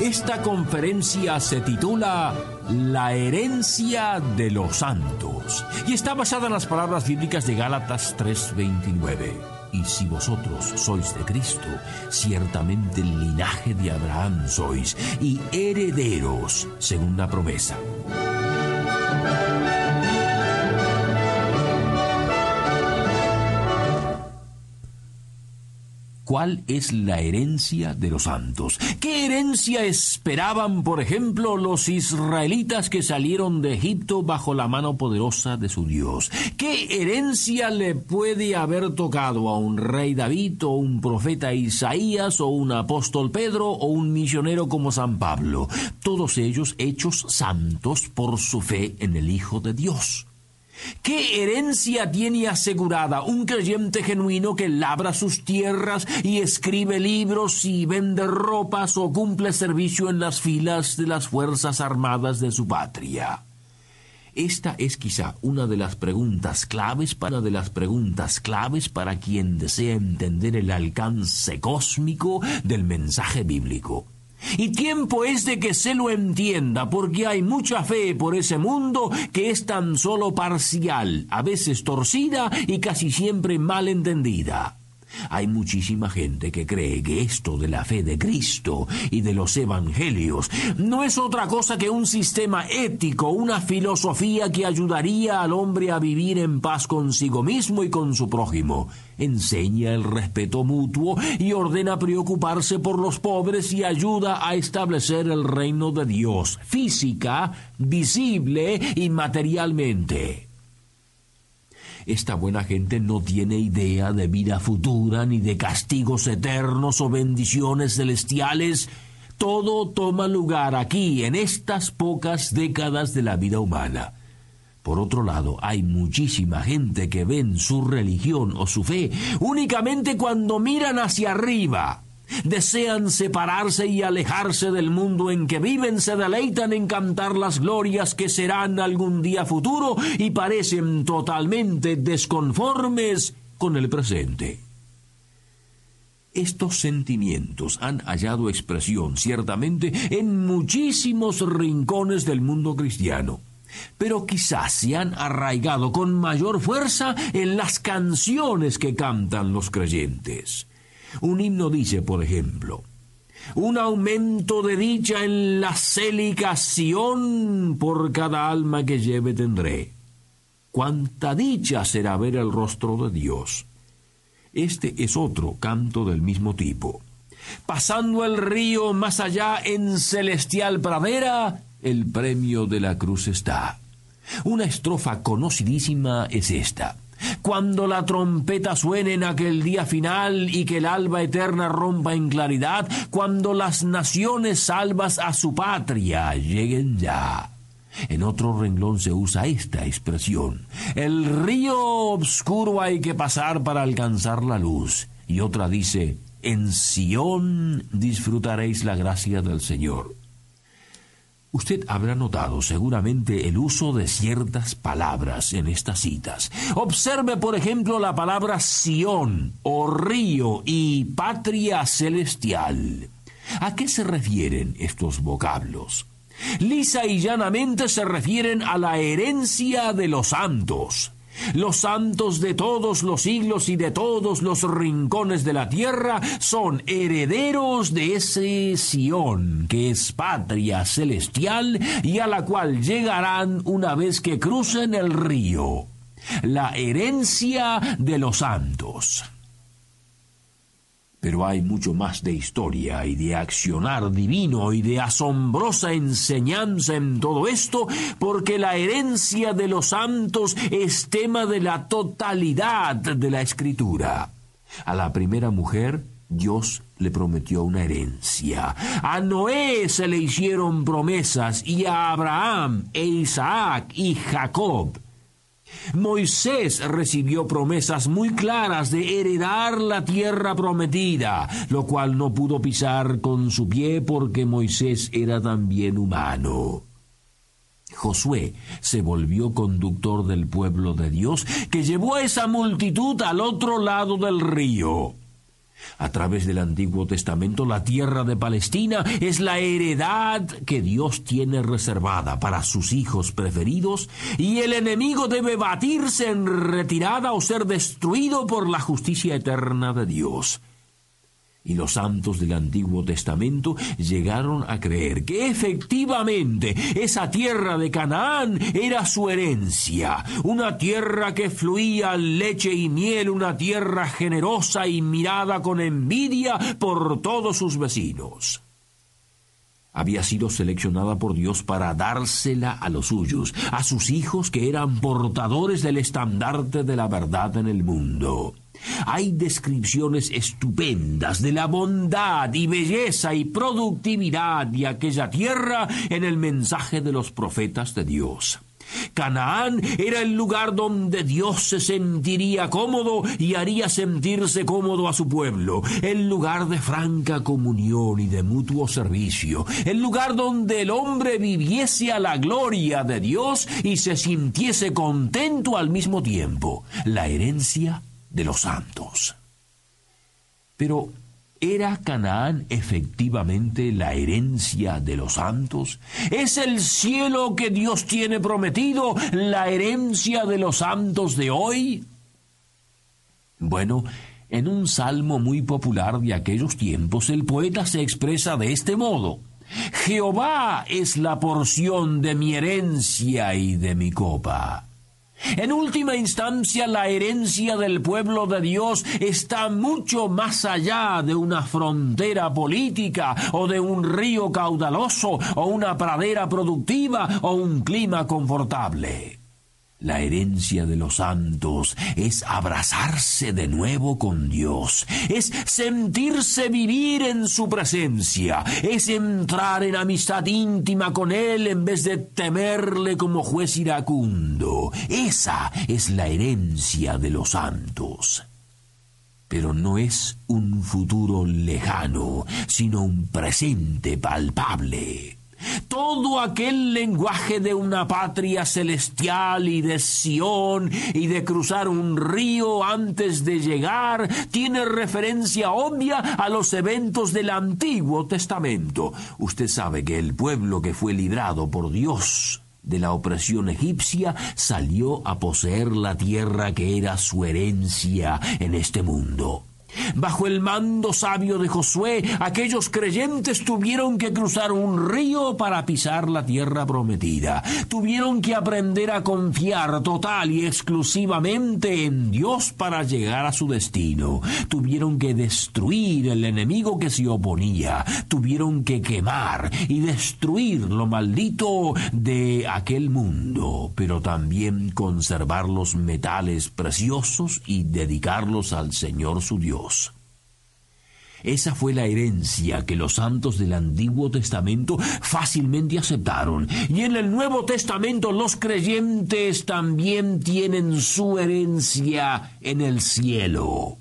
Esta conferencia se titula La herencia de los santos y está basada en las palabras bíblicas de Gálatas 3:29. Y si vosotros sois de Cristo, ciertamente el linaje de Abraham sois y herederos según la promesa. ¿Cuál es la herencia de los santos? ¿Qué herencia esperaban, por ejemplo, los israelitas que salieron de Egipto bajo la mano poderosa de su Dios? ¿Qué herencia le puede haber tocado a un rey David o un profeta Isaías o un apóstol Pedro o un misionero como San Pablo? Todos ellos hechos santos por su fe en el Hijo de Dios. ¿Qué herencia tiene asegurada un creyente genuino que labra sus tierras y escribe libros y vende ropas o cumple servicio en las filas de las Fuerzas Armadas de su patria? Esta es quizá una de las preguntas claves para de las preguntas claves para quien desea entender el alcance cósmico del mensaje bíblico. Y tiempo es de que se lo entienda, porque hay mucha fe por ese mundo que es tan solo parcial, a veces torcida y casi siempre mal entendida. Hay muchísima gente que cree que esto de la fe de Cristo y de los evangelios no es otra cosa que un sistema ético, una filosofía que ayudaría al hombre a vivir en paz consigo mismo y con su prójimo. Enseña el respeto mutuo y ordena preocuparse por los pobres y ayuda a establecer el reino de Dios, física, visible y materialmente. Esta buena gente no tiene idea de vida futura, ni de castigos eternos o bendiciones celestiales. Todo toma lugar aquí, en estas pocas décadas de la vida humana. Por otro lado, hay muchísima gente que ven su religión o su fe únicamente cuando miran hacia arriba, desean separarse y alejarse del mundo en que viven, se deleitan en cantar las glorias que serán algún día futuro y parecen totalmente desconformes con el presente. Estos sentimientos han hallado expresión ciertamente en muchísimos rincones del mundo cristiano, pero quizás se han arraigado con mayor fuerza en las canciones que cantan los creyentes. Un himno dice, por ejemplo, un aumento de dicha en la celicación por cada alma que lleve tendré. Cuánta dicha será ver el rostro de Dios. Este es otro canto del mismo tipo. Pasando el río más allá en celestial pradera, el premio de la cruz está. Una estrofa conocidísima es esta. Cuando la trompeta suene en aquel día final y que el alba eterna rompa en claridad, cuando las naciones salvas a su patria lleguen ya. En otro renglón se usa esta expresión. El río oscuro hay que pasar para alcanzar la luz. Y otra dice, en Sión disfrutaréis la gracia del Señor. Usted habrá notado seguramente el uso de ciertas palabras en estas citas. Observe, por ejemplo, la palabra Sión o río y patria celestial. ¿A qué se refieren estos vocablos? Lisa y llanamente se refieren a la herencia de los santos. Los santos de todos los siglos y de todos los rincones de la tierra son herederos de ese Sión, que es patria celestial y a la cual llegarán una vez que crucen el río. La herencia de los santos. Pero hay mucho más de historia y de accionar divino y de asombrosa enseñanza en todo esto, porque la herencia de los santos es tema de la totalidad de la escritura. A la primera mujer Dios le prometió una herencia. A Noé se le hicieron promesas y a Abraham e Isaac y Jacob. Moisés recibió promesas muy claras de heredar la tierra prometida, lo cual no pudo pisar con su pie porque Moisés era también humano. Josué se volvió conductor del pueblo de Dios que llevó a esa multitud al otro lado del río. A través del Antiguo Testamento, la tierra de Palestina es la heredad que Dios tiene reservada para sus hijos preferidos y el enemigo debe batirse en retirada o ser destruido por la justicia eterna de Dios y los santos del Antiguo Testamento llegaron a creer que efectivamente esa tierra de Canaán era su herencia, una tierra que fluía leche y miel, una tierra generosa y mirada con envidia por todos sus vecinos había sido seleccionada por Dios para dársela a los suyos, a sus hijos que eran portadores del estandarte de la verdad en el mundo. Hay descripciones estupendas de la bondad y belleza y productividad de aquella tierra en el mensaje de los profetas de Dios. Canaán era el lugar donde Dios se sentiría cómodo y haría sentirse cómodo a su pueblo, el lugar de franca comunión y de mutuo servicio, el lugar donde el hombre viviese a la gloria de Dios y se sintiese contento al mismo tiempo, la herencia de los santos. Pero ¿Era Canaán efectivamente la herencia de los santos? ¿Es el cielo que Dios tiene prometido la herencia de los santos de hoy? Bueno, en un salmo muy popular de aquellos tiempos el poeta se expresa de este modo. Jehová es la porción de mi herencia y de mi copa. En última instancia, la herencia del pueblo de Dios está mucho más allá de una frontera política o de un río caudaloso o una pradera productiva o un clima confortable. La herencia de los santos es abrazarse de nuevo con Dios, es sentirse vivir en su presencia, es entrar en amistad íntima con Él en vez de temerle como juez iracundo. Esa es la herencia de los santos. Pero no es un futuro lejano, sino un presente palpable todo aquel lenguaje de una patria celestial y de Sión y de cruzar un río antes de llegar tiene referencia obvia a los eventos del Antiguo Testamento. Usted sabe que el pueblo que fue librado por Dios de la opresión egipcia salió a poseer la tierra que era su herencia en este mundo. Bajo el mando sabio de Josué, aquellos creyentes tuvieron que cruzar un río para pisar la tierra prometida. Tuvieron que aprender a confiar total y exclusivamente en Dios para llegar a su destino. Tuvieron que destruir el enemigo que se oponía. Tuvieron que quemar y destruir lo maldito de aquel mundo, pero también conservar los metales preciosos y dedicarlos al Señor su Dios. Esa fue la herencia que los santos del Antiguo Testamento fácilmente aceptaron. Y en el Nuevo Testamento los creyentes también tienen su herencia en el cielo.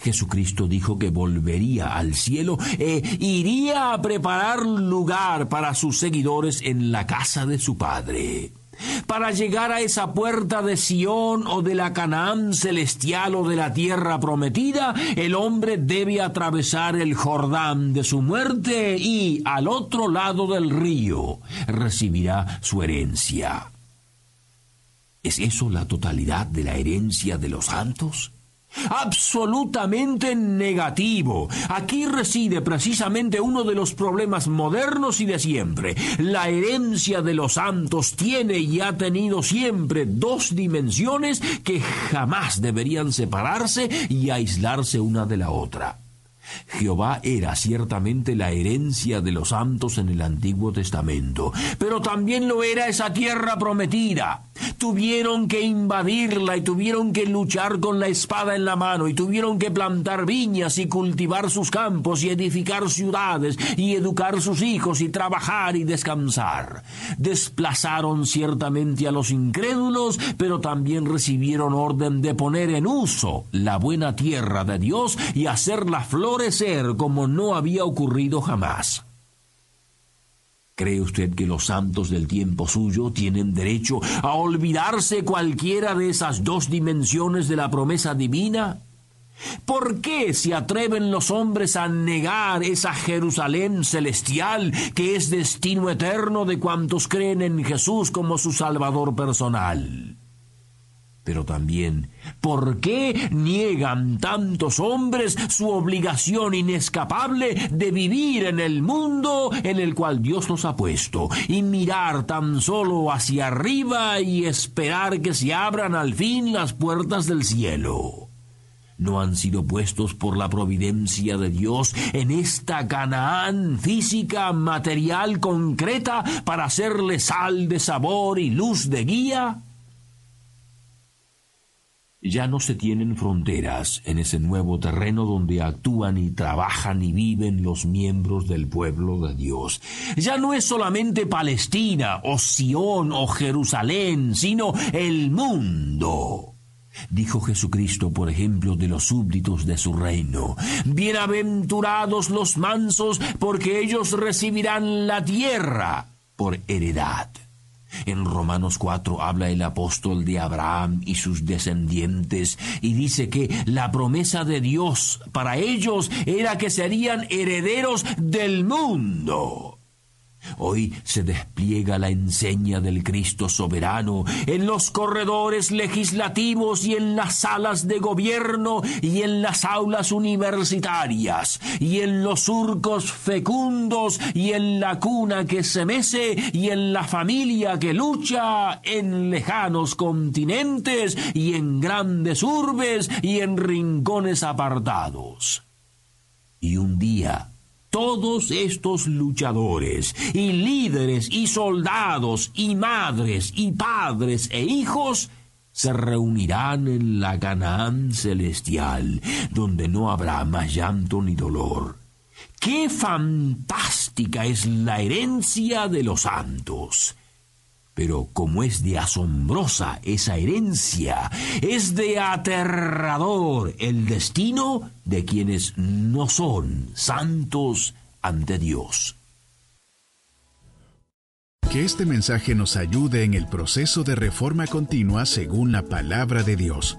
Jesucristo dijo que volvería al cielo e iría a preparar lugar para sus seguidores en la casa de su Padre. Para llegar a esa puerta de Sión o de la Canaán celestial o de la tierra prometida, el hombre debe atravesar el Jordán de su muerte y al otro lado del río recibirá su herencia. ¿Es eso la totalidad de la herencia de los santos? Absolutamente negativo. Aquí reside precisamente uno de los problemas modernos y de siempre. La herencia de los santos tiene y ha tenido siempre dos dimensiones que jamás deberían separarse y aislarse una de la otra. Jehová era ciertamente la herencia de los santos en el Antiguo Testamento, pero también lo era esa tierra prometida. Tuvieron que invadirla y tuvieron que luchar con la espada en la mano y tuvieron que plantar viñas y cultivar sus campos y edificar ciudades y educar sus hijos y trabajar y descansar. Desplazaron ciertamente a los incrédulos, pero también recibieron orden de poner en uso la buena tierra de Dios y hacerla florecer como no había ocurrido jamás. ¿Cree usted que los santos del tiempo suyo tienen derecho a olvidarse cualquiera de esas dos dimensiones de la promesa divina? ¿Por qué se atreven los hombres a negar esa Jerusalén celestial que es destino eterno de cuantos creen en Jesús como su Salvador personal? Pero también, ¿por qué niegan tantos hombres su obligación inescapable de vivir en el mundo en el cual Dios los ha puesto y mirar tan solo hacia arriba y esperar que se abran al fin las puertas del cielo? no han sido puestos por la providencia de Dios en esta Canaán física, material, concreta, para hacerle sal de sabor y luz de guía? Ya no se tienen fronteras en ese nuevo terreno donde actúan y trabajan y viven los miembros del pueblo de Dios. Ya no es solamente Palestina o Sión o Jerusalén, sino el mundo. Dijo Jesucristo, por ejemplo, de los súbditos de su reino. Bienaventurados los mansos, porque ellos recibirán la tierra por heredad. En Romanos 4 habla el apóstol de Abraham y sus descendientes y dice que la promesa de Dios para ellos era que serían herederos del mundo. Hoy se despliega la enseña del Cristo soberano en los corredores legislativos y en las salas de gobierno y en las aulas universitarias y en los surcos fecundos y en la cuna que se mece y en la familia que lucha en lejanos continentes y en grandes urbes y en rincones apartados. Y un día todos estos luchadores y líderes y soldados y madres y padres e hijos se reunirán en la Canaán celestial, donde no habrá más llanto ni dolor. ¡Qué fantástica es la herencia de los santos! Pero como es de asombrosa esa herencia, es de aterrador el destino de quienes no son santos ante Dios. Que este mensaje nos ayude en el proceso de reforma continua según la palabra de Dios.